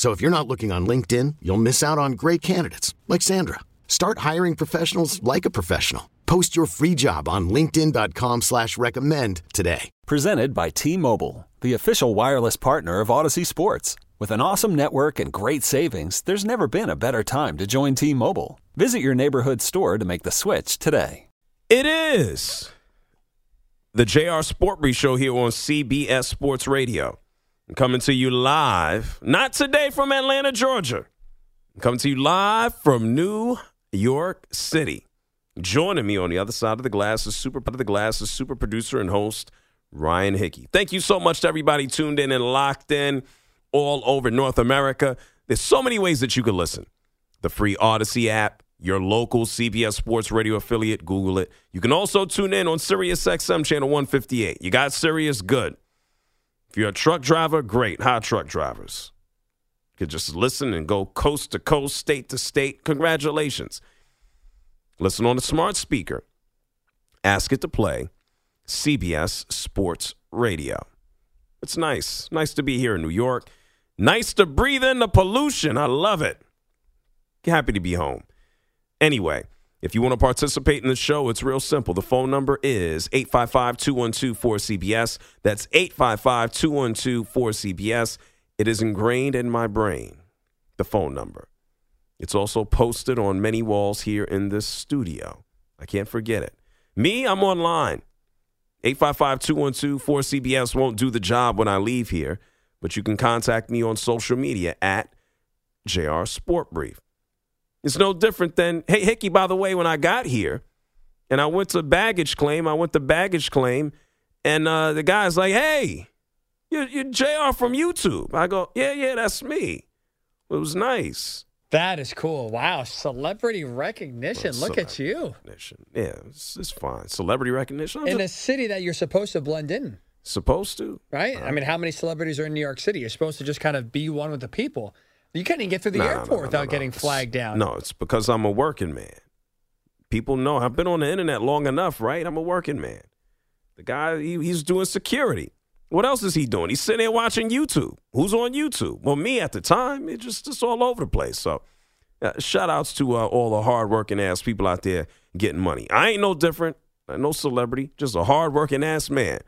So if you're not looking on LinkedIn, you'll miss out on great candidates like Sandra. Start hiring professionals like a professional. Post your free job on LinkedIn.com slash recommend today. Presented by T Mobile, the official wireless partner of Audacy Sports. With an awesome network and great savings, there's never been a better time to join T Mobile. Visit your neighborhood store to make the switch today. It is the JR Sport Brief Show here on CBS Sports Radio. Coming to you live, not today from Atlanta, Georgia. Coming to you live from New York City. Joining me on the other side of the glass is super of the glass is super producer and host Ryan Hickey. Thank you so much to everybody tuned in and locked in all over North America. There's so many ways that you can listen. The free Audacy app, your local CBS Sports Radio affiliate, Google it. You can also tune in on Sirius XM channel 158. You got Sirius good. If you're a truck driver, great. Hot truck drivers. You could just listen and go coast to coast, state to state. Congratulations. Listen on a smart speaker. Ask it to play CBS Sports Radio. It's nice. Nice to be here in New York. Nice to breathe in the pollution. I love it. Happy to be home. Anyway, if you want to participate in the show, it's real simple. The phone number is 855 212 4CBS. That's 855 212 4CBS. It is ingrained in my brain, the phone number. It's also posted on many walls here in this studio. I can't forget it. Me, I'm online. 855 212 4CBS won't do the job when I leave here, but you can contact me on social media at JR Sport Brief. It's no different than, hey, Hickey, by the way, when I got here and I went to baggage claim, I went to baggage claim, and uh, the guy's like, hey, you're, you're JR from YouTube. I go, yeah, yeah, that's me. It was nice. That is cool. Wow. Celebrity recognition. Well, Look at you. Recognition. Yeah, it's, it's fine. Celebrity recognition. I'm In a city that you're supposed to blend in, supposed to. right? I mean, how many celebrities are in New York City? You're supposed to just kind of be one with the people. You can't even get through the No, airport no, no, without getting flagged down. No, it's because I'm a working man. People know I've been on the internet long enough, right? I'm a working man. The guy, he, he's doing security. What else is he doing? He's sitting there watching YouTube. Who's on YouTube? Well, me at the time. It just it's all over the place. So, uh, shout outs to uh, all the hardworking ass people out there getting money. I ain't no different. No celebrity, just a hardworking ass man.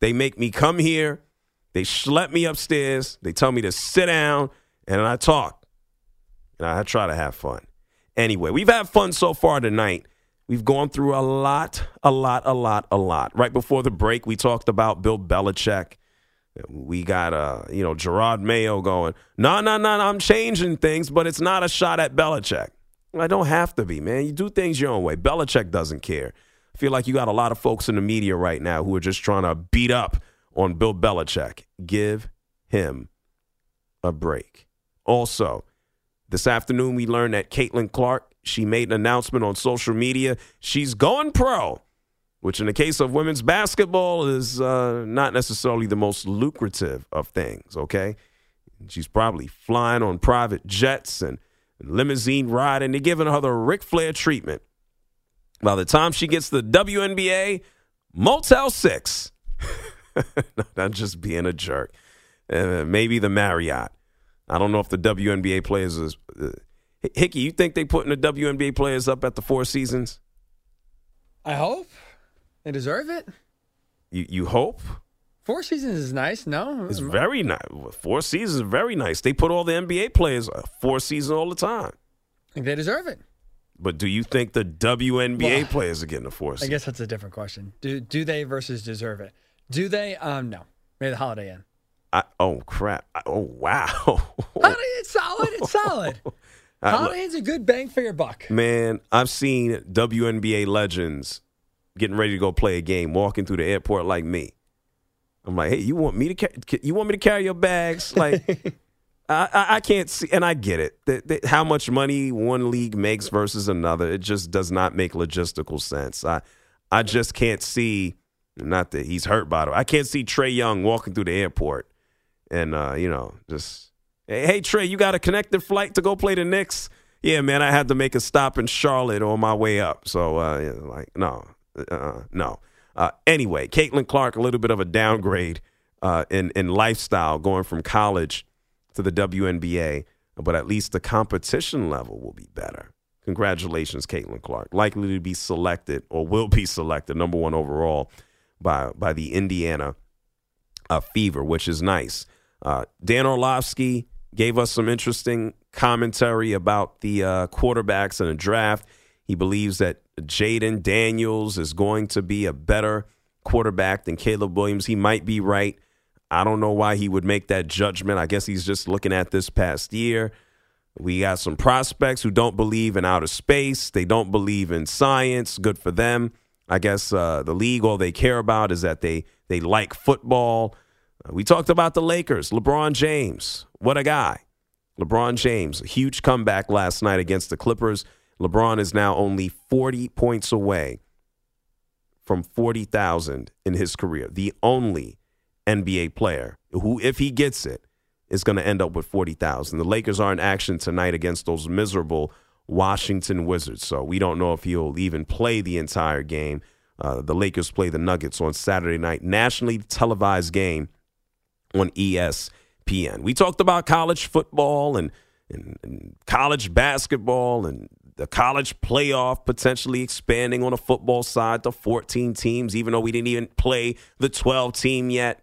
They make me come here. They schlep me upstairs. They tell me to sit down, and I talk. And I try to have fun. Anyway, we've had fun so far tonight. We've gone through a lot, a lot, a lot, a lot. Right before the break, we talked about Bill Belichick. We got uh, you know, Jerod Mayo going, no, no, no, I'm changing things, but it's not a shot at Belichick. I don't have to be, man. You do things your own way. Belichick doesn't care. I feel like you got a lot of folks in the media right now who are just trying to beat up on Bill Belichick. Give him a break. Also, this afternoon, we learned that Caitlin Clark, she made an announcement on social media. She's going pro, which in the case of women's basketball is uh, not necessarily the most lucrative of things, okay? She's probably flying on private jets and limousine riding. They're giving her the Ric Flair treatment. By the time she gets the WNBA, Motel 6. not just being a jerk. Uh, maybe the Marriott. I don't know if the WNBA players is. Uh, Hickey, you think they putting the WNBA players up at the Four Seasons? I hope they deserve it. You you hope? Four seasons is nice. No, It's very nice. Four Seasons is very nice. They put all the NBA players uh, Four Seasons all the time. I think they deserve it. But do you think the WNBA Well, players are getting a four I guess that's a different question. Do do they versus deserve it? Do they? Um, no. Maybe the Holiday Inn. I, oh crap! I- oh wow! it's solid. It's solid. Look, a good bang for your buck. man, I've seen WNBA legends getting ready to go play a game, walking through the airport like me. I'm like, hey, you want me to ca- you want me to carry your bags? Like, I, I, I can't see, and I get it. That, that how much money one league makes versus another, it just does not make logistical sense. I I just can't see. Not that he's hurt by it. I can't see Trae Young walking through the airport and uh, you know just hey, Trey, you got a connected flight to go play the Knicks? Yeah, man, I had to make a stop in Charlotte on my way up. So uh, yeah, like no, uh, no. Uh, anyway, Caitlin Clark, a little bit of a downgrade uh, in in lifestyle, going from college to the WNBA, but at least the competition level will be better. Congratulations, Caitlin Clark. Likely to be selected or will be selected number one overall by by the Indiana uh, Fever, which is nice. Uh, Dan Orlovsky gave us some interesting commentary about the uh, quarterbacks in the draft. He believes that Jayden Daniels is going to be a better quarterback than Caleb Williams. He might be right. I don't know why he would make that judgment. I guess he's just looking at this past year. We got some prospects who don't believe in outer space. They don't believe in science. Good for them. I guess uh, the league, all they care about is that they they like football. We talked about the Lakers. LeBron James, what a guy! LeBron James, huge comeback last night against the Clippers. LeBron is now only 40 points away from 40,000 in his career. The only NBA player who, if he gets it, is going to end up with 40,000. The Lakers are in action tonight against those miserable Washington Wizards. So we don't know if he'll even play the entire game. Uh, the Lakers play the Nuggets on Saturday night, nationally televised game on ESPN. We talked about college football and, and, and college basketball and the college playoff potentially expanding on the football side to 14 teams, even though we didn't even play the 12 team yet.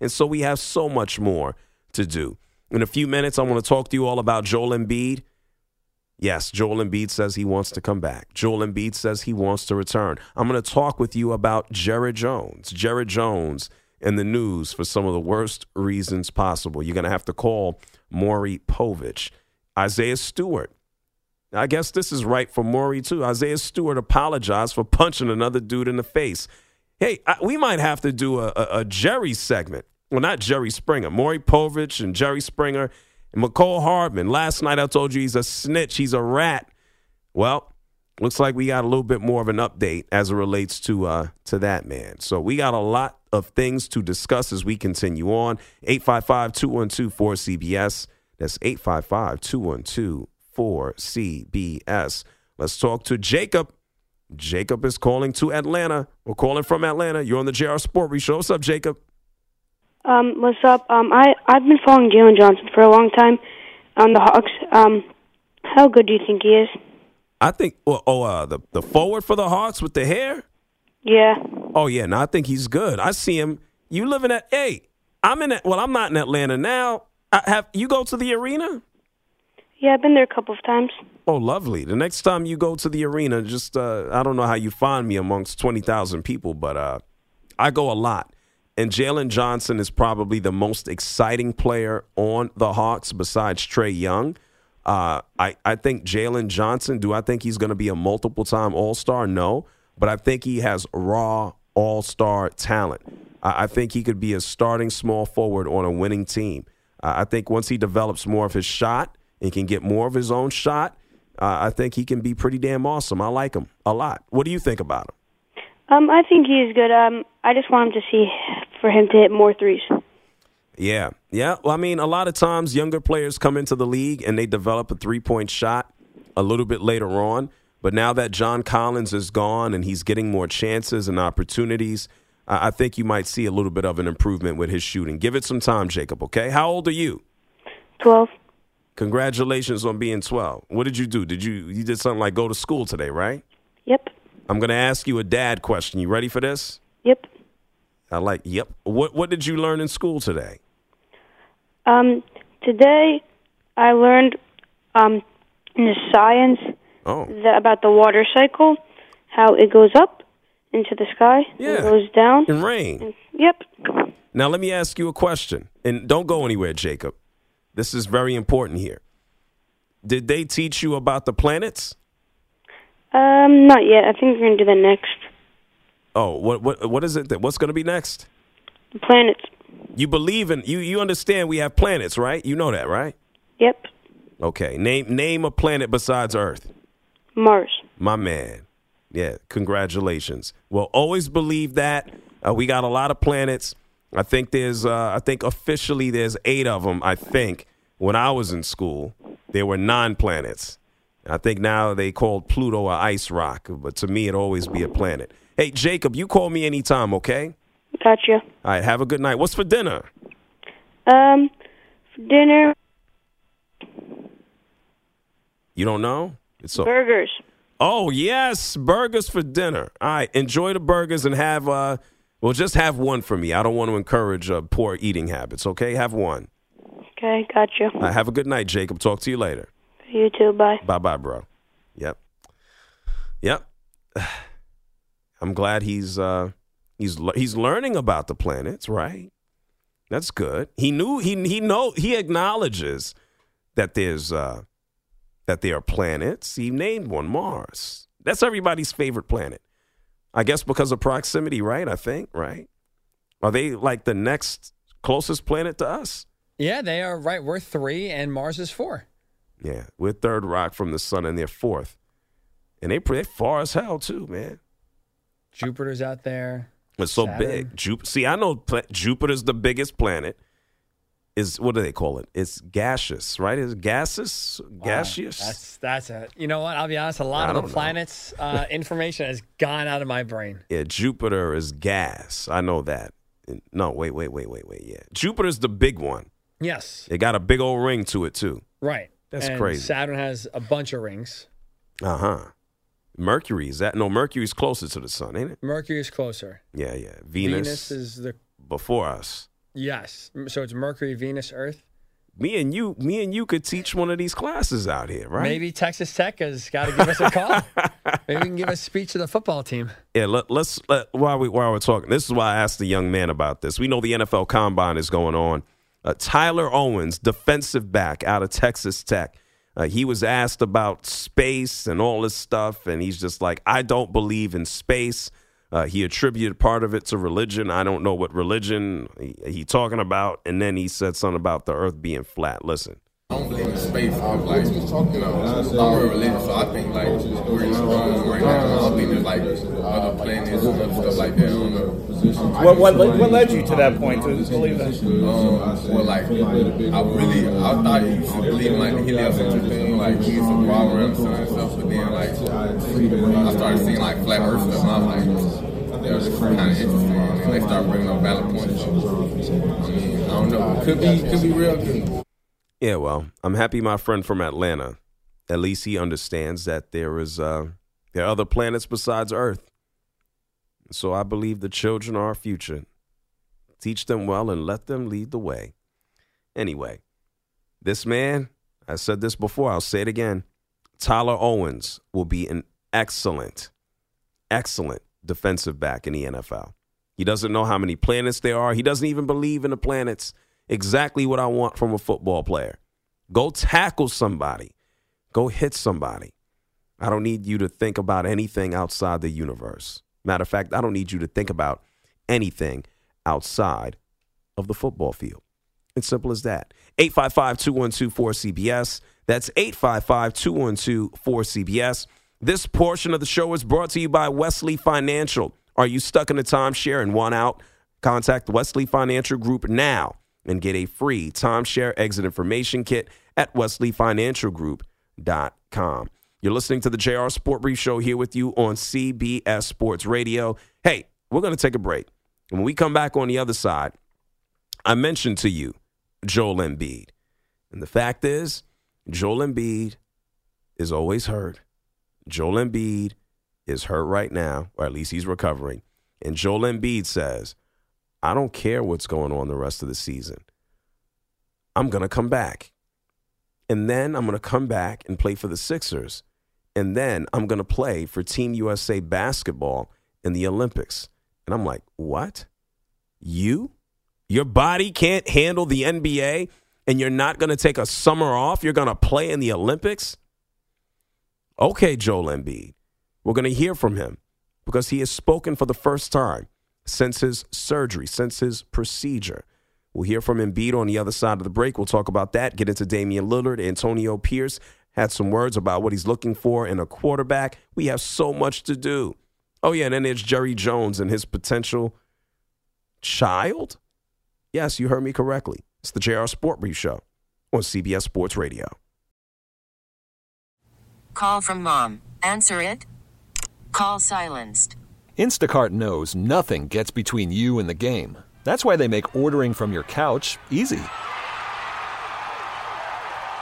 And so we have so much more to do. In a few minutes, I want to talk to you all about Joel Embiid. Yes, Joel Embiid says he wants to come back. Joel Embiid says he wants to return. I'm going to talk with you about Jerry Jones. Jerry Jones in the news for some of the worst reasons possible. You're going to have to call Maury Povich. Isaiah Stewart. I guess this is right for Maury, too. Isaiah Stewart apologized for punching another dude in the face. Hey, I, we might have to do a, a, a Jerry segment. Well, not Jerry Springer. Maury Povich and Jerry Springer and Mecole Hardman. Last night I told you he's a snitch, he's a rat. Well, looks like we got a little bit more of an update as it relates to uh to that man. So we got a lot of things to discuss as we continue on. 855-212-4CBS. That's 855-212-4CBS. Let's talk to Jacob. Jacob is calling to Atlanta. We're calling from Atlanta. You're on the JR Sport Show. What's up, Jacob? Um, what's up? Um, I I've been following Jalen Johnson for a long time on the Hawks. Um, how good do you think he is? I think oh, oh uh, the the forward for the Hawks with the hair. Yeah. Oh yeah, no, I think he's good. I see him. You live in that? Hey, I'm in. Well, I'm not in Atlanta now. I have you go to the arena? Yeah, I've been there a couple of times. Oh, lovely. The next time you go to the arena, just uh, I don't know how you find me amongst twenty thousand people, but uh, I go a lot. And Jalen Johnson is probably the most exciting player on the Hawks besides Trae Young. Uh, I, I think Jalen Johnson, do I think he's going to be a multiple time All Star? No. But I think he has raw All Star talent. I, think he could be a starting small forward on a winning team. I think once he develops more of his shot and can get more of his own shot, uh, I think he can be pretty damn awesome. I like him a lot. What do you think about him? Um, I think he's good. Um, I just want him to see for him to hit more threes. Yeah, yeah. Well, I mean, a lot of times younger players come into the league and they develop a three point shot a little bit later on. But now that John Collins is gone and he's getting more chances and opportunities, I I think you might see a little bit of an improvement with his shooting. Give it some time, Jacob, okay? How old are you? Twelve. Congratulations on being 12. What did you do? Did you you did something like go to school today, right? Yep. I'm going to ask you a dad question. You ready for this? Yep. I like, yep. What what did you learn in school today? Um, today I learned um in the science Oh, the, about the water cycle, how it goes up into the sky, Yeah. and goes down. and rain. Yep. Now, let me ask you a question, and don't go anywhere, Jacob. This is very important here. Did they teach you about the planets? Um, not yet. I think we're gonna do that next. Oh, what what what is it? That, what's going to be next? The planets. You believe in you. You understand we have planets, right? You know that, right? Yep. Okay. Name name a planet besides Earth. Mars. My man. Yeah. Congratulations. Well, always believe that. Uh, we got a lot of planets. I think there's. Uh, I think officially there's eight of them. I think when I was in school there were nine planets. I think now they called Pluto a ice rock, but to me it always be a planet. Hey Jacob, you call me anytime, okay? Gotcha. All right. Have a good night. What's for dinner? Um, for dinner, You don't know? So. burgers. Oh yes, burgers for dinner. All right, enjoy the burgers and have uh, well, just have one for me. I don't want to encourage uh, poor eating habits. Okay, have one. Okay, gotcha. All right, have a good night, Jacob. Talk to you later. You too. Bye. Bye, bye, bro. Yep, yep. I'm glad he's uh, he's he's learning about the planets, right? That's good. He knew he he know he acknowledges that there's uh, that there are planets. He named one Mars. That's everybody's favorite planet. I guess because of proximity, right? I think, right? Are they like the next closest planet to us? Yeah, they are right. We're three, and Mars is four. Yeah, we're third rock from the sun, and they're fourth, and they they're far as hell too, man. Jupiter's out there. It's so Saturn. big. Jup- See, I know pla- Jupiter's the biggest planet. Is what do they call it? It's gaseous, right? Is gaseous, gaseous? That's that's it. You know what? I'll be honest. A lot I of the planets uh, information has gone out of my brain. yeah, Jupiter is gas. I know that. No, wait, wait, wait, wait, wait. Yeah, Jupiter's the big one. Yes, It got a big old ring to it too. right. That's And crazy. Saturn has a bunch of rings. Uh huh. Mercury is that? No, Mercury's closer to the sun, ain't it? Mercury is closer. Yeah, yeah. Venus, Venus is the before us. Yes. So it's Mercury, Venus, Earth. Me and you, me and you could teach one of these classes out here, right? Maybe Texas Tech has got to give us a call. Maybe we can give a speech to the football team. Yeah, let, let's let, while we while we're talking. This is why I asked the young man about this. We know the NFL Combine is going on. Uh, Tyler Owens, defensive back out of Texas Tech, uh, he was asked about space and all this stuff, and he's just like, I don't believe in space. Uh, he attributed part of it to religion. I don't know what religion he, he talking about, and then he said something about the Earth being flat. Listen, I don't believe in space. I'm like, you know, I'm real religious, so I think like we're in wrong right now. I don't think there's like other planets and other stuff like that. I don't know. What, what, led- what led you to that point to believe that? Um, well, like, I really, I thought you should believe in like the heliocentric thing, like we used to revolve around the sun and stuff, but then like, I started seeing like flat Earth stuff, and I was like, that was kind of interesting, and they started bringing up valid points. So, I mean, I don't know, could be, could be real. Yeah, well, I'm happy my friend from Atlanta, at least he understands that there is uh, there are other planets besides Earth. So I believe the children are our future. Teach them well and let them lead the way. Anyway, this man, I said this before, I'll say it again. Tyler Owens will be an excellent, excellent defensive back in the NFL. He doesn't know how many planets there are. He doesn't even believe in the planets. Exactly what I want from a football player. Go tackle somebody. Go hit somebody. I don't need you to think about anything outside the universe. Matter of fact, I don't need you to think about anything outside of the football field. It's simple as that. 855 212 4CBS. That's 855 212 4CBS. This portion of the show is brought to you by Wesley Financial. Are you stuck in a timeshare and want out? Contact Wesley Financial Group now and get a free timeshare exit information kit at wesleyfinancialgroup.com. You're listening to the JR Sport Brief Show here with you on CBS Sports Radio. Hey, we're going to take a break. And when we come back on the other side, I mentioned to you Joel Embiid. And the fact is, Joel Embiid is always hurt. Joel Embiid is hurt right now, or at least he's recovering. And Joel Embiid says, I don't care what's going on the rest of the season. I'm going to come back. And then I'm going to come back and play for the Sixers. And then I'm going to play for Team USA basketball in the Olympics. And I'm like, what? You? Your body can't handle the NBA and you're not going to take a summer off? You're going to play in the Olympics? Okay, Joel Embiid. We're going to hear from him because he has spoken for the first time since his surgery, since his procedure. We'll hear from Embiid on the other side of the break. We'll talk about that, get into Damian Lillard. Antonio Pierce had some words about what he's looking for in a quarterback. We have so much to do. Oh, yeah, and then there's Jerry Jones and his potential child. Yes, you heard me correctly. It's the JR Sport Brief Show on CBS Sports Radio. Call from mom. Answer it. Call silenced. Instacart knows nothing gets between you and the game. That's why they make ordering from your couch easy.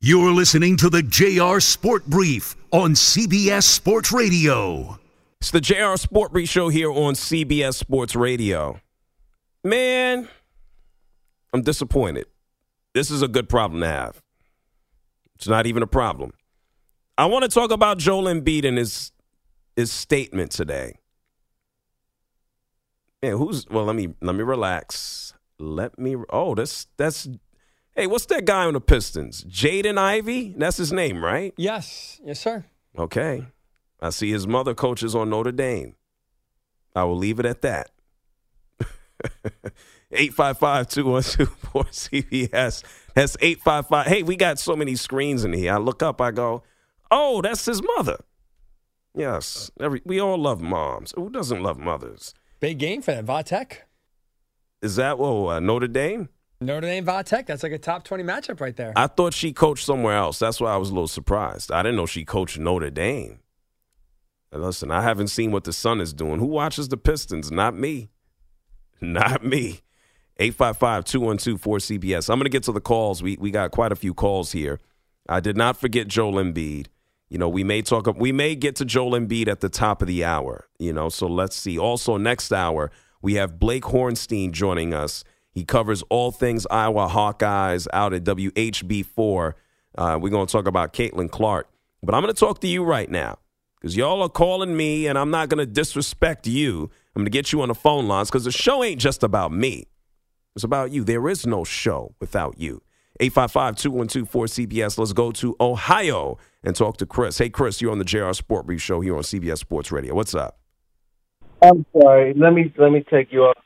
You're listening to the JR Sport Brief on CBS Sports Radio. It's the JR Sport Brief Show here on CBS Sports Radio. Man, I'm disappointed. This is a good problem to have. It's not even a problem. I want to talk about Joel Embiid and his his statement today. Man, who's well? Let me let me relax. Let me. Oh, that's that's. Hey, what's that guy on the Pistons? Jaden Ivey? That's his name, right? Yes, yes, sir. Okay. I see his mother coaches on Notre Dame. I will leave it at that. 855-212-4CBS. That's 855. Hey, we got so many screens in here. I look up, I go, oh, that's his mother. Yes. Every, we all love moms. Who doesn't love mothers? Big game for that. Vatech. Is that, whoa, uh, Notre Dame? Notre Dame Vatech. That's like a top 20 matchup right there. I thought she coached somewhere else. That's why I was a little surprised. I didn't know she coached Notre Dame. And listen, I haven't seen what the son is doing. Who watches the Pistons? Not me. Not me. 855-212-4CBS. I'm going to get to the calls. We we got quite a few calls here. I did not forget Joel Embiid. You know, we may talk we may get to Joel Embiid at the top of the hour, you know. So let's see. Also next hour, we have Blake Hornstein joining us. He covers all things Iowa Hawkeyes out at WHB4. Uh, we're going to talk about Caitlin Clark. But I'm going to talk to you right now because y'all are calling me, and I'm not going to disrespect you. I'm going to get you on the phone lines because the show ain't just about me. It's about you. There is no show without you. 855-212-4CBS. Let's go to Ohio and talk to Chris. Hey, Chris, you're on the JR Sport Brief Show here on CBS Sports Radio. What's up? I'm sorry. Let me let me take you up.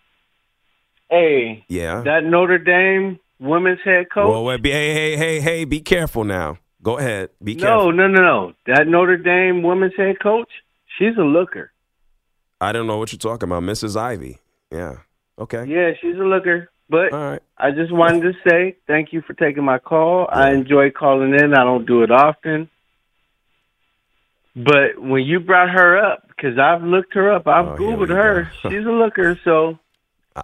Hey, Yeah. that Notre Dame women's head coach. Well, wait, hey, hey, hey, hey, be careful now. Go ahead. Be no, careful. no, no, no. no. That Notre Dame women's head coach. She's a looker. I don't know what you're talking about. Mrs. Ivey. Yeah. Okay. Yeah, she's a looker. But right. I just wanted to say thank you for taking my call. I enjoy calling in. I don't do it often. But when you brought her up, because I've looked her up, I've Oh, Googled her. She's a looker, so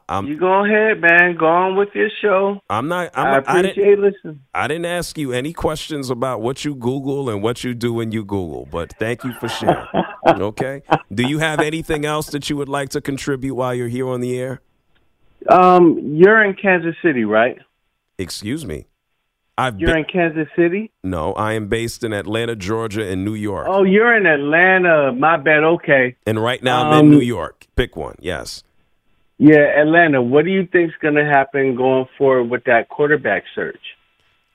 I'm You go ahead, man. Go on with your show. I'm not. I'm, I I appreciate listening. I didn't ask you any questions about what you Google and what you do when you Google, but thank you for sharing. okay. Do you have anything else that you would like to contribute while you're here on the air? Um, you're in Kansas City, right? Excuse me. I've You're been, in Kansas City. no, I am based in Atlanta, Georgia, and New York. Oh, you're in Atlanta. My bad. Okay. And right now I'm in Um, New York. Pick one. Yes. Yeah, Atlanta. What do you think's going to happen going forward with that quarterback search?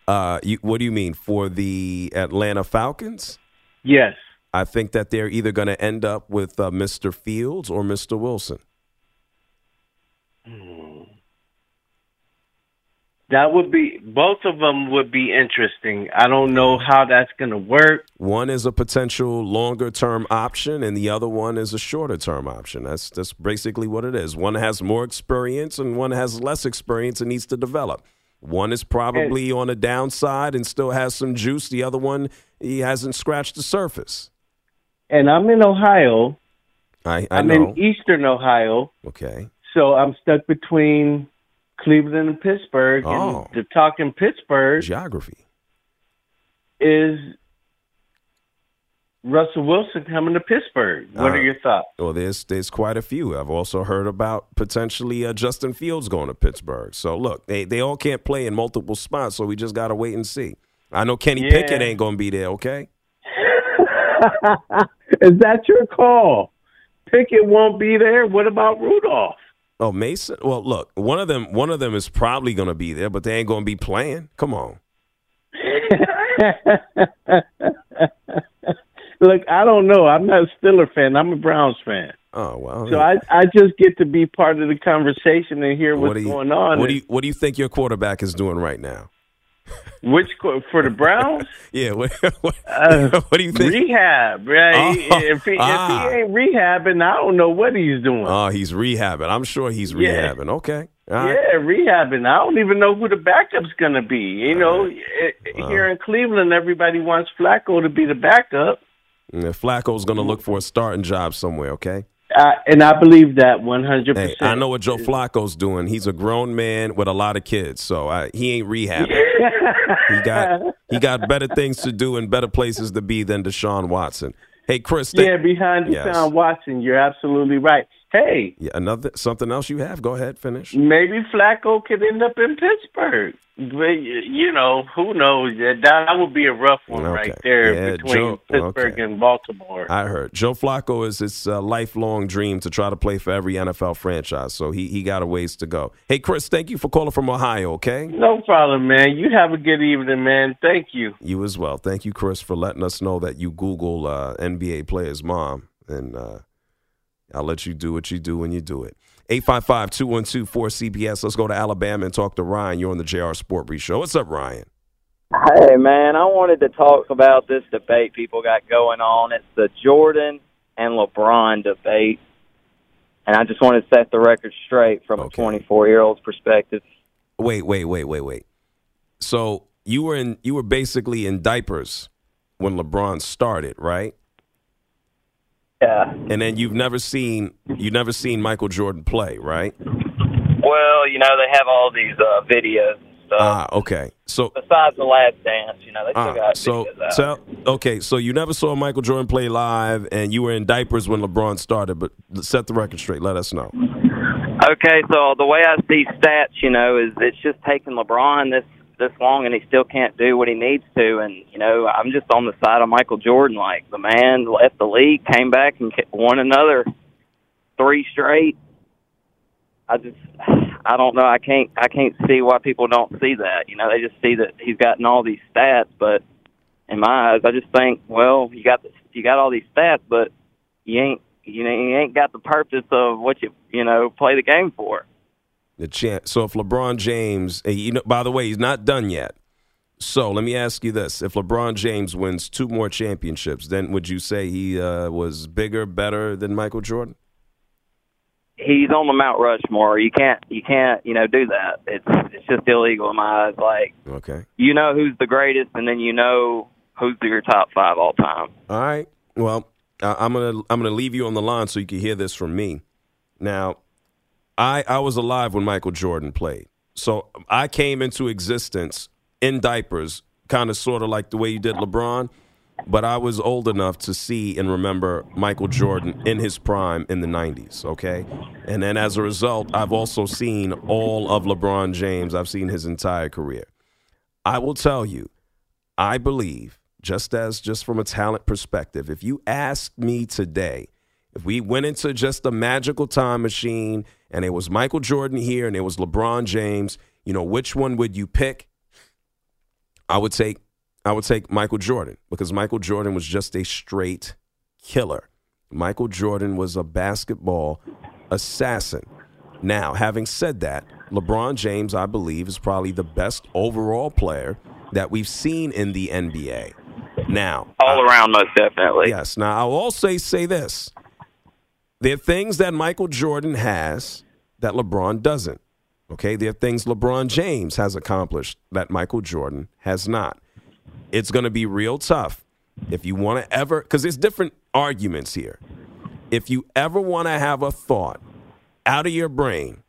Uh, you, what do you mean for the Atlanta Falcons? Yes. I think that they're either going to end up with uh, Mr. Fields or Mr. Wilson. That would be both of them would be interesting. I don't know how that's going to work. One is a potential longer term option, and the other one is a shorter term option. That's that's basically what it is. One has more experience, and one has less experience and needs to develop. One is probably on a downside and still has some juice. The other one, he hasn't scratched the surface. And I'm in Ohio. I, I I'm know. in Eastern Ohio, okay. so I'm stuck between Cleveland and Pittsburgh. Oh. And the talk in Pittsburgh Geography. is Russell Wilson coming to Pittsburgh. What Uh, are your thoughts? Well, there's there's quite a few. I've also heard about potentially uh, Justin Fields going to Pittsburgh. So look, they they all can't play in multiple spots, so we just got to wait and see. I know Kenny Yeah. Pickett ain't going to be there. Okay. is that your call? Pickett won't be there. What about Rudolph? Oh, Mason. Well, look, one of them one of them is probably going to be there, but they ain't going to be playing. Come on. Look, I don't know. I'm not a Steeler fan. I'm a Browns fan. Oh well. So I, I just get to be part of the conversation and hear what's do you, going on. What do you What do you think your quarterback is doing right now? Which for the Browns? Yeah. What, what, Uh, what do you think? Rehab, right? Oh, if, he, ah. if he ain't rehabbing, I don't know what he's doing. Oh, he's rehabbing. I'm sure he's Yeah. rehabbing. Okay. All right. yeah, rehabbing. I don't even know who the backup's going to be. You know, eh, Wow. here in Cleveland, everybody wants Flacco to be the backup. Yeah, Flacco's going to look for a starting job somewhere. Okay. Uh, and I believe that 100%. Hey, I know what Joe Flacco's doing. He's a grown man with a lot of kids, so I, he ain't rehabbing. He got he got better things to do and better places to be than Deshaun Watson. Hey, Chris. Yeah, behind Yes. Deshaun Watson, you're absolutely right. Hey, Yeah, another something else you have? Go ahead, finish. maybe Flacco could end up in Pittsburgh. But, you know, who knows? That that would be a rough one right there Yeah, between Joe- Pittsburgh okay. and Baltimore. I heard Joe Flacco is his uh, lifelong dream to try to play for every NFL franchise, so he he got a ways to go. Hey, Chris, thank you for calling from Ohio. Okay. No problem, man. You have a good evening, man. Thank you. You as well. Thank you, Chris, for letting us know that you Google uh, NBA player's mom. And uh, I'll let you do what you do when you do it. 855 212 4CBS. Let's go to Alabama and talk to Ryan. You're on the JR Sport Brief Show. What's up, Ryan? Hey, man, I wanted to talk about this debate people got going on. It's the Jordan and LeBron debate. And I just want to set the record straight from a 24 year old's perspective. Wait, wait, wait, wait, wait. So you were in you were basically in diapers when LeBron started, right? Yeah. And then you've never seen you've never seen Michael Jordan play, right? Well, you know, they have all these uh, videos and stuff. Ah, okay. So Besides the last dance, you know, they still Ah, got so, videos out. so okay, so you never saw Michael Jordan play live, and you were in diapers when LeBron started. But set the record straight. Let us know. Okay, so the way I see stats, you know, is it's just taking LeBron this this long, and he still can't do what he needs to. And you know, I'm just on the side of Michael Jordan. Like the man left the league, came back, and won another three straight. I just, I don't know. I can't, I can't see why people don't see that. You know, they just see that he's gotten all these stats, but in my eyes, I just think, well, you got this, you got all these stats, but you ain't, you know, you ain't got the purpose of what you, you know, play the game for. The champ. So if LeBron James, you know, by the way, he's not done yet. So let me ask you this: If LeBron James wins two more championships, then would you say he uh, was bigger, better than Michael Jordan? He's on the Mount Rushmore. You can't, you can't, you know, do that. It's, it's just illegal in my eyes. Like, Okay. you know who's the greatest, and then you know who's your top five all time. All right. Well, I'm gonna I'm gonna leave you on the line so you can hear this from me. Now, I, I was alive when Michael Jordan played. So I came into existence in diapers, kind of sort of like the way you did LeBron. But I was old enough to see and remember Michael Jordan in his prime in the 90s, okay? And then as a result, I've also seen all of LeBron James. I've seen his entire career. I will tell you, I believe, just as just from a talent perspective, if you ask me today, if we went into just a magical time machine and it was Michael Jordan here and it was LeBron James, you know, which one would you pick? I would take I would take Michael Jordan because Michael Jordan was just a straight killer. Michael Jordan was a basketball assassin. Now, having said that, LeBron James, I believe, is probably the best overall player that we've seen in the NBA. Now, all around, most definitely. Yes. Now, I'll also say this: there are things that Michael Jordan has that LeBron doesn't. Okay, there are things LeBron James has accomplished that Michael Jordan has not. It's going to be real tough if you want to ever, because there's different arguments here. If you ever want to have a thought out of your brain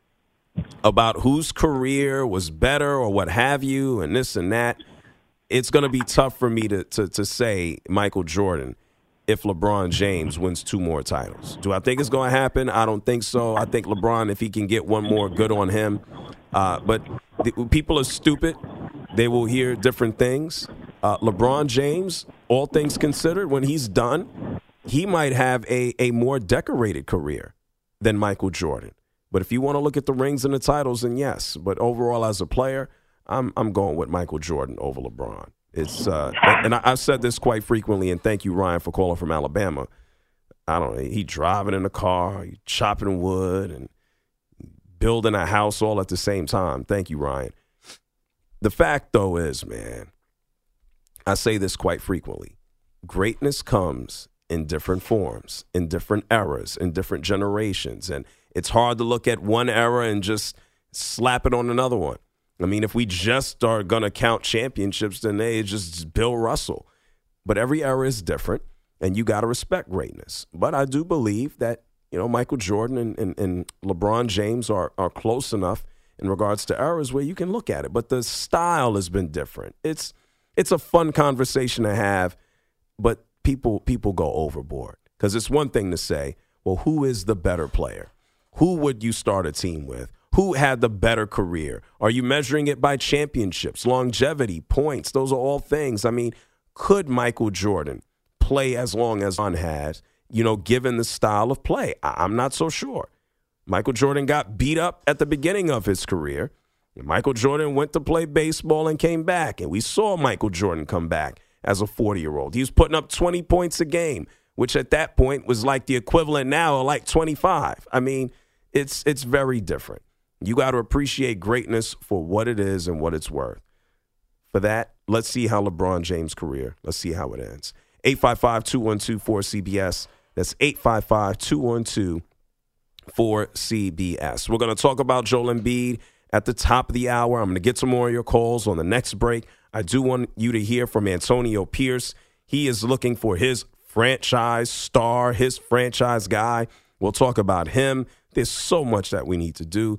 about whose career was better or what have you, and this and that, it's going to be tough for me to, to, to say Michael Jordan if LeBron James wins two more titles. Do I think it's going to happen? I don't think so. I think LeBron, if he can get one more, good on him. Uh, but the, people are stupid. They will hear different things. Uh, LeBron James, all things considered, when he's done, he might have a, a more decorated career than Michael Jordan. But if you want to look at the rings and the titles, then yes. But overall, as a player, I'm I'm going with Michael Jordan over LeBron. It's uh, and I, have said this quite frequently, and thank you, Ryan, for calling from Alabama. I don't know. He driving in the car, chopping wood, and building a house all at the same time. Thank you, Ryan. The fact, though, is, man, I say this quite frequently. Greatness comes in different forms, in different eras, in different generations, and it's hard to look at one era and just slap it on another one. I mean, if we just are going to count championships, then hey, it's just Bill Russell. But every era is different, and you got to respect greatness. But I do believe that, you know, Michael Jordan and, and, and LeBron James are, are close enough in regards to eras where you can look at it. But the style has been different. It's it's a fun conversation to have, but people people go overboard. Because it's one thing to say, well, who is the better player? Who would you start a team with? Who had the better career? Are you measuring it by championships, longevity, points? Those are all things. I mean, could Michael Jordan play as long as on has, you know, given the style of play? I- I'm not so sure. Michael Jordan got beat up at the beginning of his career. Michael Jordan went to play baseball and came back, and we saw Michael Jordan come back as a 40 year old. He was putting up 20 points a game, which at that point was like the equivalent now of like 25. I mean, it's it's very different. You got to appreciate greatness for what it is and what it's worth. For that, let's see how LeBron James' career, let's see how it ends. 855 212 4CBS. That's 855 212 4CBS. We're going to talk about Joel Embiid at the top of the hour. I'm going to get some more of your calls on the next break. I do want you to hear from Antonio Pierce. He is looking for his franchise star, his franchise guy. We'll talk about him. There's so much that we need to do.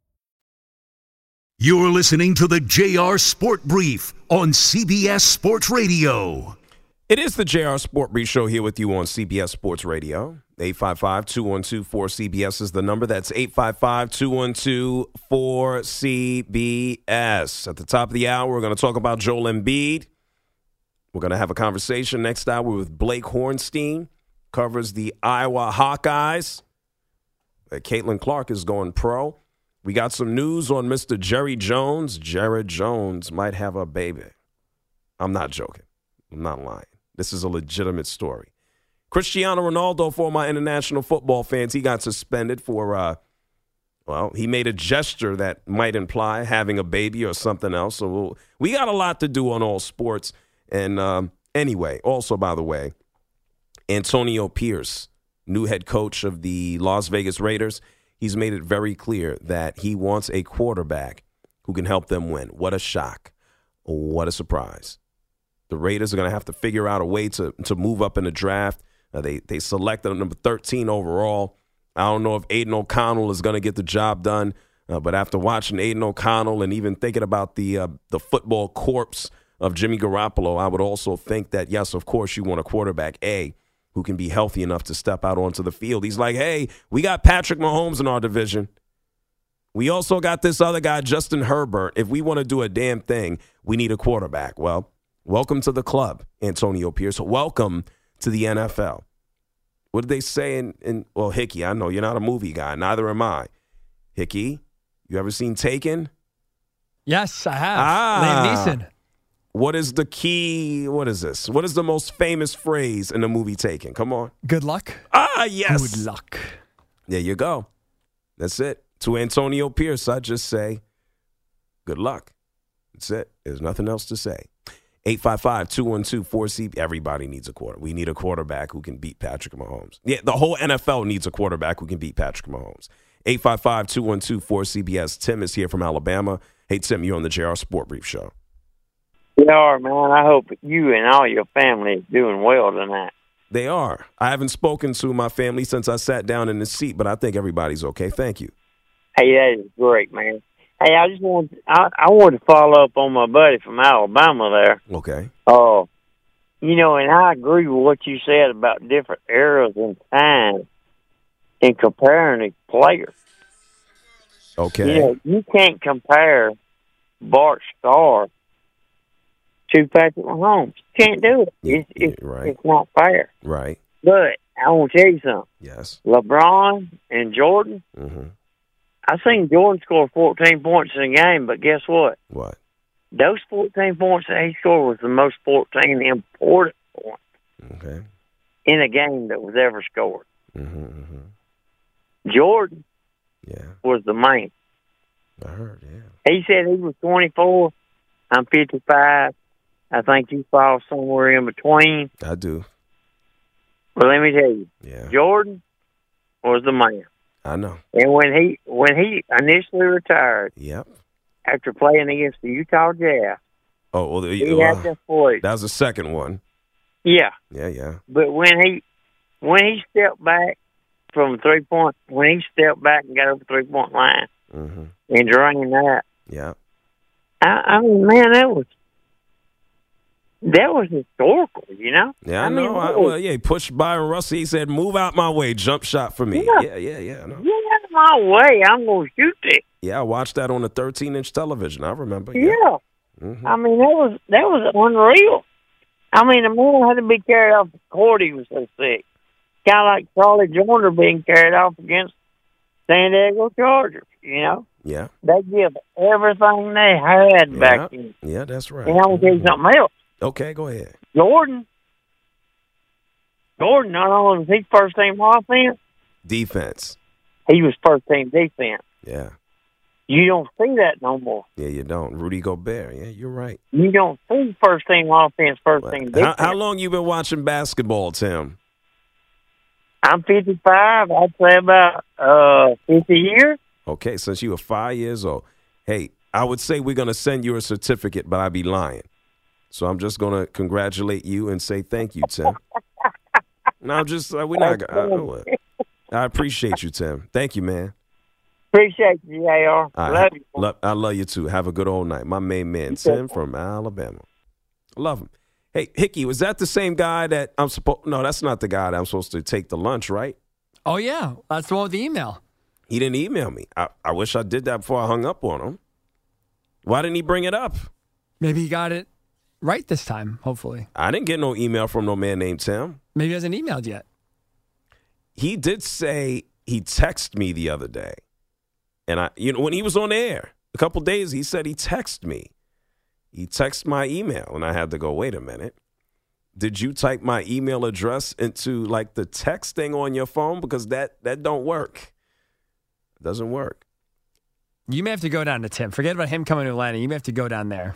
You're listening to the JR Sport Brief on CBS Sports Radio. It is the JR Sport Brief Show here with you on CBS Sports Radio. 855 212 4CBS is the number. That's 855 212 4CBS. At the top of the hour, we're going to talk about Joel Embiid. We're going to have a conversation next hour with Blake Hornstein, covers the Iowa Hawkeyes. Uh, Caitlin Clark is going pro. We got some news on Mr. Jerry Jones. Jared Jones might have a baby. I'm not joking. I'm not lying. This is a legitimate story. Cristiano Ronaldo, for my international football fans, he got suspended for, uh, well, he made a gesture that might imply having a baby or something else. So we'll, we got a lot to do on all sports. And um, anyway, also, by the way, Antonio Pierce, new head coach of the Las Vegas Raiders, he's made it very clear that he wants a quarterback who can help them win. What a shock. What a surprise. The Raiders are going to have to figure out a way to, to move up in the draft. Uh, they, they selected number 13 overall. I don't know if Aidan O'Connell is going to get the job done, uh, but after watching Aidan O'Connell and even thinking about the, uh, the football corpse of Jimmy Garoppolo, I would also think that, yes, of course, you want a quarterback, A, who can be healthy enough to step out onto the field. He's like, hey, we got Patrick Mahomes in our division. We also got this other guy, Justin Herbert. If we want to do a damn thing, we need a quarterback. Well, welcome to the club, Antonio Pierce. Welcome to the NFL. What did they say in, in well, Hickey, I know you're not a movie guy, neither am I. Hickey, you ever seen Taken? Yes, I have. Ah. Liam Neeson. What is the key? What is this? What is the most famous phrase in the movie Taken? Come on. Good luck. Ah, yes. Good luck. There you go. That's it. To Antonio Pierce, I just say, good luck. That's it. There's nothing else to say. 855 212 4C. Everybody needs a quarter. We need a quarterback who can beat Patrick Mahomes. Yeah, the whole NFL needs a quarterback who can beat Patrick Mahomes. 855 212 4CBS. Tim is here from Alabama. Hey, Tim, you're on the JR Sport Brief Show. Yeah, man. I hope you and all your family is doing well tonight. They are. I haven't spoken to my family since I sat down in the seat, but I think everybody's okay. Thank you. Hey, that is great, man. Hey, I just want I, I wanted to follow up on my buddy from Alabama there. Okay. Oh, you know, and I agree with what you said about different eras and time in comparing the players. Okay. You know, you can't compare Bart Starr to Patrick Mahomes. Can't do it. It's, it's, right. it's not fair. Right. But I want to tell you something. Yes. LeBron and Jordan, Mm-hmm. I seen Jordan score 14 points in a game, but guess what? What? Those 14 points that he scored was the most 14 important points Okay. in a game that was ever scored. Mm-hmm, mm-hmm. Jordan Yeah. was the main. I heard, yeah. He said he was 24. I'm 55. I think you fall somewhere in between. I do. But let me tell you, Yeah. Jordan was the man. I know. And when he when he initially retired Yep. after playing against the Utah Jazz, Oh, well, the, he well, had this voice. that was the second one. Yeah, Yeah, yeah. but when he when he stepped back from three point, when he stepped back and got over the three point line Mm-hmm. and drained that, Yeah. I, I mean, man, that was that was historical. You know? Yeah, I, I mean, know. I, well, yeah, he pushed Bryon Russell. He said, move out my way. Jump shot for me. Yeah. Yeah, yeah, yeah. Know. Get out of my way! I'm gonna shoot it. Yeah, I watched that on the 13 inch television. I remember. Yeah. Mhm. I mean, that was that was unreal. I mean, the man had to be carried off the court. He was so sick. Kind of like Charlie Joiner being carried off against San Diego Chargers. You know, Yeah. they give everything they had back then. Yeah, that's right. And I'm gonna tell you something else. Okay, go ahead. Jordan, Jordan, not only was he first team offense, Defense. he was first team defense. Yeah. You don't see that no more. Yeah, you don't. Rudy Gobert. Yeah, you're right. You don't see first team offense, first team defense. How, how long you been watching basketball, Tim? I'm 55. I'd say about uh 50 years. Okay, since you were five years old. Hey, I would say we're going to send you a certificate, but I'd be lying. So I'm just going to congratulate you and say thank you, Tim. no, I'm just, uh, we're not, uh, I appreciate you, Tim. Thank you, man. Appreciate you, JR. All right. Love you. Lo- I love you too. Have a good old night. My main man, Tim from Alabama. Love him. Hey, Hickey, was that the same guy that I'm supposed? No, that's not the guy that I'm supposed to take the lunch, right? Oh yeah, that's the one with the email. He didn't email me. I, I wish I did that before I hung up on him. Why didn't he bring it up? Maybe he got it right this time. Hopefully, I didn't get no email from no man named Tim. maybe he hasn't emailed yet. He did say he texted me the other day, and I, you know, when he was on air a couple days, he said he texted me. He texted my email, and I had to go. Wait a minute. Did you type my email address into like the text thing on your phone because that that don't work. It doesn't work. You may have to go down to Tim. Forget about him coming to Atlanta. You may have to go down there.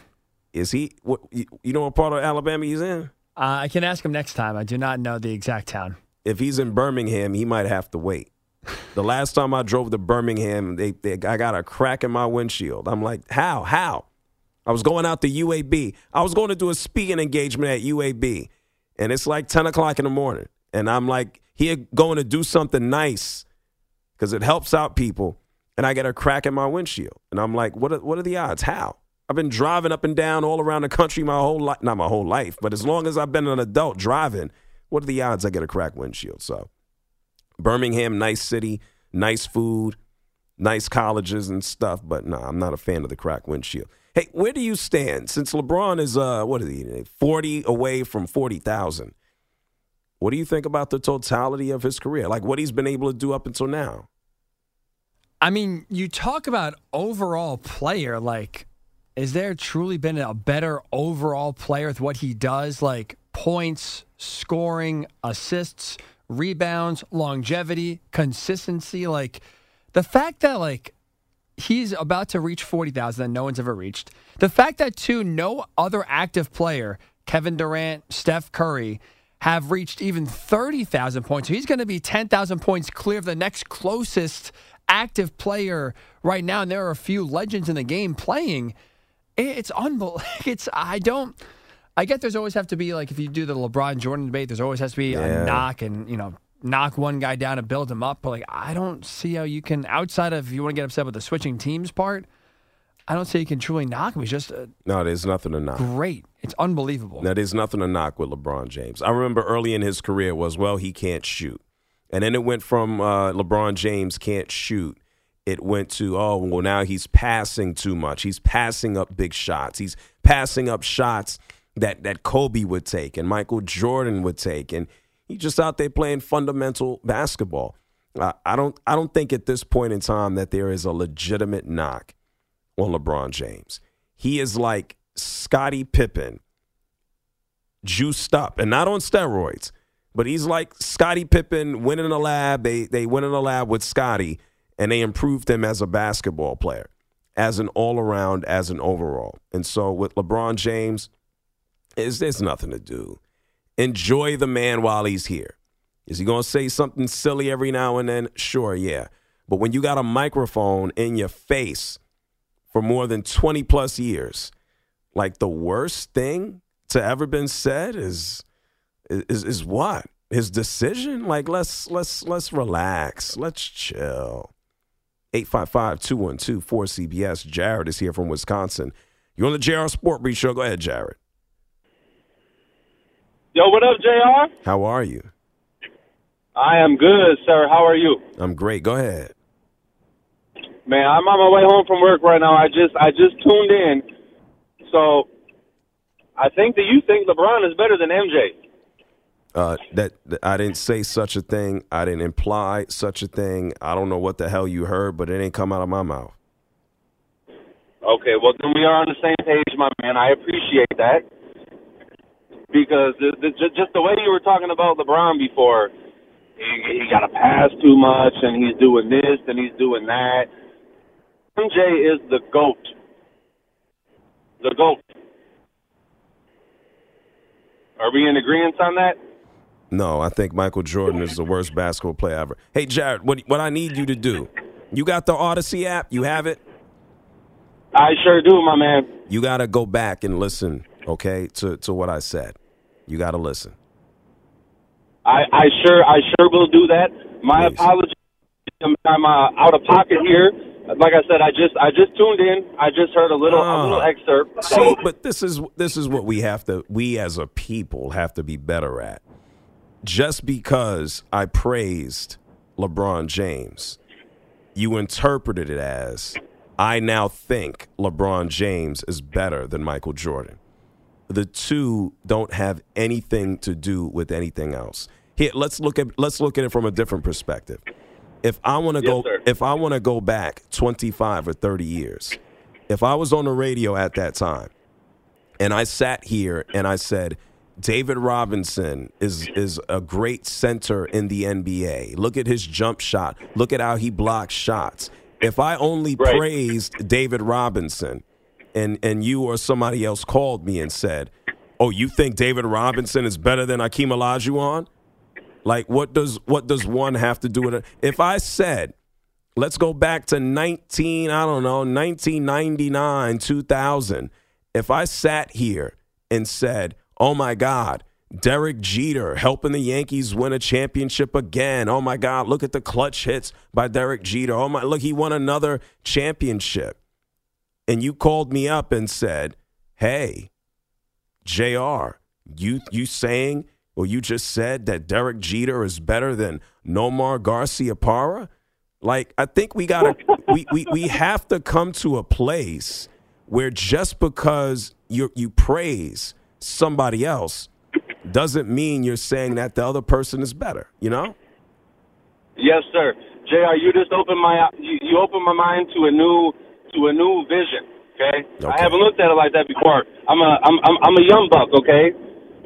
Is he? What you, you know what part of Alabama he's in? Uh, I can ask him next time. I do not know the exact town. If he's in Birmingham, he might have to wait. The last time I drove to Birmingham, they, they I got a crack in my windshield. I'm like, how? How? I was going out to UAB. I was going to do a speaking engagement at UAB, and it's like 10 o'clock in the morning. And I'm like, here going to do something nice because it helps out people. And I get a crack in my windshield. And I'm like, what are, what are the odds? How? I've been driving up and down all around the country my whole life. Not my whole life, but as long as I've been an adult driving, what are the odds I get a cracked windshield? So, Birmingham, nice city, nice food, nice colleges and stuff. But no, I'm not a fan of the cracked windshield. Hey, where do you stand? Since LeBron is, uh, what is he, 40 away from 40,000, what do you think about the totality of his career? Like what he's been able to do up until now? I mean, you talk about overall player. Like, is there truly been a better overall player with what he does? Like points, scoring, assists, rebounds, longevity, consistency. Like the fact that like he's about to reach forty thousand that no one's ever reached. The fact that too no other active player, Kevin Durant, Steph Curry, have reached even thirty thousand points. So he's going to be ten thousand points clear of the next closest active player right now, and there are a few legends in the game playing. It's unbelievable. It's I don't. I get there's always have to be like if you do the LeBron Jordan debate, there's always has to be Yeah. a knock and you know knock one guy down and build him up. But like I don't see how you can outside of you want to get upset with the switching teams part. I don't see you can truly knock him. He's just uh, No, there's nothing to knock. great. It's unbelievable. Now, there's nothing to knock with LeBron James. I remember early in his career was, well, he can't shoot. And then it went from uh, LeBron James can't shoot. It went to, oh, well, now he's passing too much. He's passing up big shots. He's passing up shots that, that Kobe would take and Michael Jordan would take. And he's just out there playing fundamental basketball. Uh, I don't I don't think at this point in time that there is a legitimate knock on LeBron James. He is like Scottie Pippen juiced up and not on steroids, but he's like Scottie Pippen went in the lab. They they went in the lab with Scottie and they improved him as a basketball player, as an all around, as an overall. And so with LeBron James, is there's nothing to do. Enjoy the man while he's here. Is he going to say something silly every now and then? Sure, yeah. But when you got a microphone in your face for more than 20 plus years, like the worst thing to ever been said is is is what? His decision? Like let's let's let's relax. Let's chill. 855-212-4CBS. Jared is here from Wisconsin. You're on the JR Sport Brief Show. Go ahead, Jared. Yo, what up, JR? How are you? I am good, sir. How are you? I'm great. Go ahead. Man, I'm on my way home from work right now. I just I just tuned in. So I think that you think LeBron is better than MJ. Uh, that, that I didn't say such a thing. I didn't imply such a thing. I don't know what the hell you heard, but it ain't come out of my mouth. Okay, well then we are on the same page, my man. I appreciate that because the, the, just the way you were talking about LeBron before, he, he got to pass too much, and he's doing this, and he's doing that. MJ is the goat. The goat. Are we in agreement on that? No, I think Michael Jordan is the worst basketball player ever. Hey, Jared, what what I need you to do? You got the Audacy app? You have it? I sure do, my man. You got to go back and listen, okay, to to what I said. You got to listen. I, I sure I sure will do that. My apologies. I'm, I'm uh, out of pocket here. Like I said, I just I just tuned in. I just heard a little a little excerpt. So See, but this is this is what we have to we as a people have to be better at. Just because I praised LeBron James, you interpreted it as I now think LeBron James is better than Michael Jordan. The two don't have anything to do with anything else. Here, let's look at let's look at it from a different perspective. If I want to Yes, go sir. if I want to go back 25 or 30 years, if I was on the radio at that time and I sat here and I said, David Robinson is is a great center in the NBA. Look at his jump shot. Look at how he blocks shots. If I only praised David Robinson and and you or somebody else called me and said, "Oh, you think David Robinson is better than Akeem Olajuwon?" Like what does what does one have to do with it? If I said, let's go back to 19, I don't know, 1999, 2000. If I sat here and said, "Oh my god, Derek Jeter helping the Yankees win a championship again. Oh my god, look at the clutch hits by Derek Jeter. Oh my, look, he won another championship." And you called me up and said, "Hey, JR, you you saying or you just said that Derek Jeter is better than Nomar Garciaparra? Like I think we gotta we, we, we have to come to a place where just because you you praise somebody else doesn't mean you're saying that the other person is better, you know? Yes, sir. Jr. You just opened my you, you opened my mind to a new to a new vision. Okay? I haven't looked at it like that before. I'm a I'm I'm, I'm a young buck. Okay,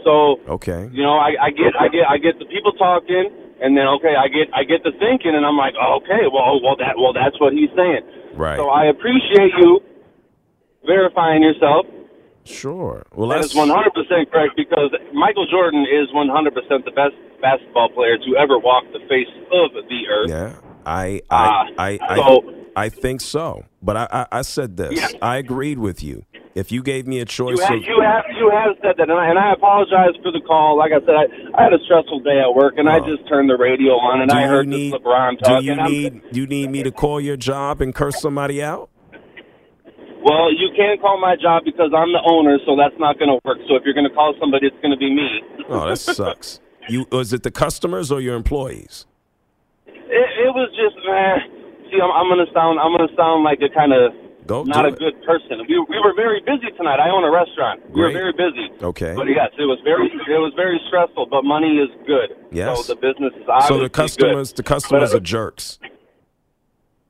so Okay. you know I, I get I get I get the people talking, and then okay I get I get the thinking, and I'm like oh, okay well oh, well that well that's what he's saying. Right. So I appreciate you verifying yourself. Sure. Well, that is 100 percent correct because Michael Jordan is 100% the best basketball player to ever walk the face of the earth. Yeah, I I Ah, I I, so- I think so. But I I, I said this. I agreed with you. If you gave me a choice You have, of you have you have said that, and I, and I apologize for the call. Like I said, I, I had a stressful day at work, and I just turned the radio on, and. I heard need this LeBron talking. do you I'm- need you need me to call your job and curse somebody out? Well, you can't call my job because I'm the owner, so that's not going to work. So if you're going to call somebody, it's going to be me. Oh, that sucks. You was it the customers or your employees? It, it was just man. See, I'm, I'm going to sound I'm going to sound like a kind of Go not a it. good person. We we were very busy tonight. I own a restaurant. We were very busy. Okay. But yes, it was very it was very stressful. But money is good. Yes. So the business is obviously So the customers good. the customers But, are jerks.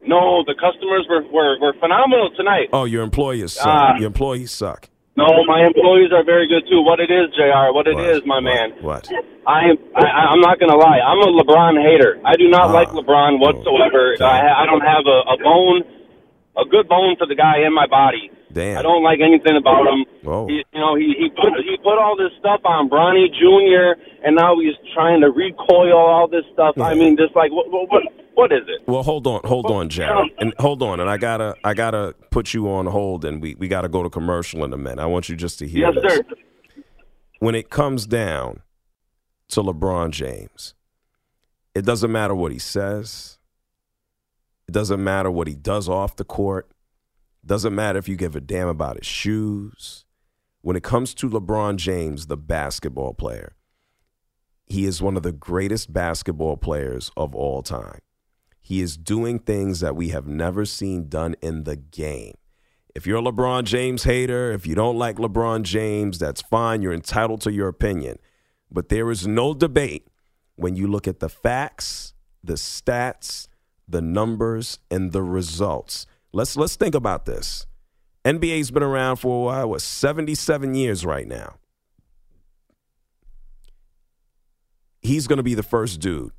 No, the customers were, were, were phenomenal tonight. Oh, your employees suck. Ah. your employees suck. No, my employees are very good too. What it is, Jr. What it is, my man. What? I am. I, I'm not gonna lie. I'm a LeBron hater. I do Ah. not like LeBron whatsoever. I, I don't have a, a bone, a good bone for the guy in my body. Damn. I don't like anything about him. Whoa. He, you know, he he put he put all this stuff on Bronny Jr. and now he's trying to recoil all this stuff. I mean, just like what what what, what is it? Well, hold on, hold on, Jared, and hold on, and I gotta, I gotta put you on hold, and we, we gotta go to commercial in a minute. I want you just to hear Yes, this. sir. When it comes down to LeBron James, it doesn't matter what he says. It doesn't matter what he does off the court. It Doesn't matter if you give a damn about his shoes. When it comes to LeBron James, the basketball player, he is one of the greatest basketball players of all time. He is doing things that we have never seen done in the game. If you're a LeBron James hater, if you don't like LeBron James, that's fine. You're entitled to your opinion. But there is no debate when you look at the facts, the stats, the numbers, and the results. Let's let's think about this. NBA's been around for a while, what, 77 years right now. He's going to be the first dude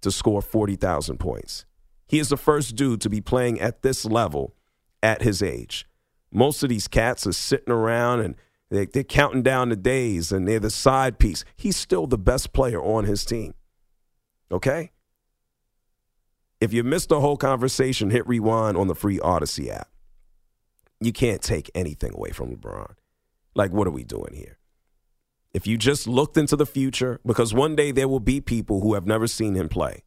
to score 40,000 points. He is the first dude to be playing at this level at his age. Most of these cats are sitting around and they, they're counting down the days and they're the side piece. He's still the best player on his team. Okay? If you missed the whole conversation, hit rewind on the free Audacy app. You can't take anything away from LeBron. Like, what are we doing here? If you just looked into the future, because one day there will be people who have never seen him play,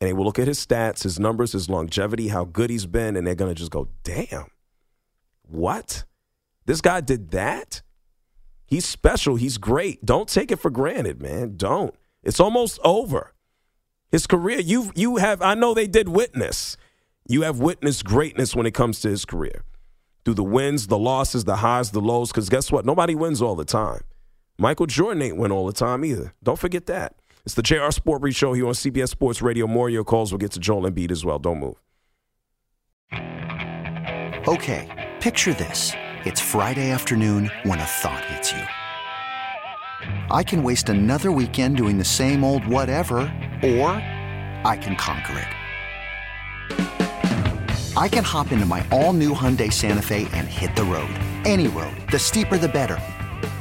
and they will look at his stats, his numbers, his longevity, how good he's been, and they're going to just go, damn, what? This guy did that? He's special. He's great. Don't take it for granted, man. Don't. It's almost over. His career, you you have I know they did witness. You have witnessed greatness when it comes to his career. Through the wins, the losses, the highs, the lows, because guess what? Nobody wins all the time. Michael Jordan ain't win all the time either. Don't forget that. It's the JR Sport Brief Show here on CBS Sports Radio. More of your calls will get to Joel Embiid as well. Don't move. Okay, picture this. It's Friday afternoon when a thought hits you. I can waste another weekend doing the same old whatever, or I can conquer it. I can hop into my all-new Hyundai Santa Fe and hit the road. Any road. The steeper the better.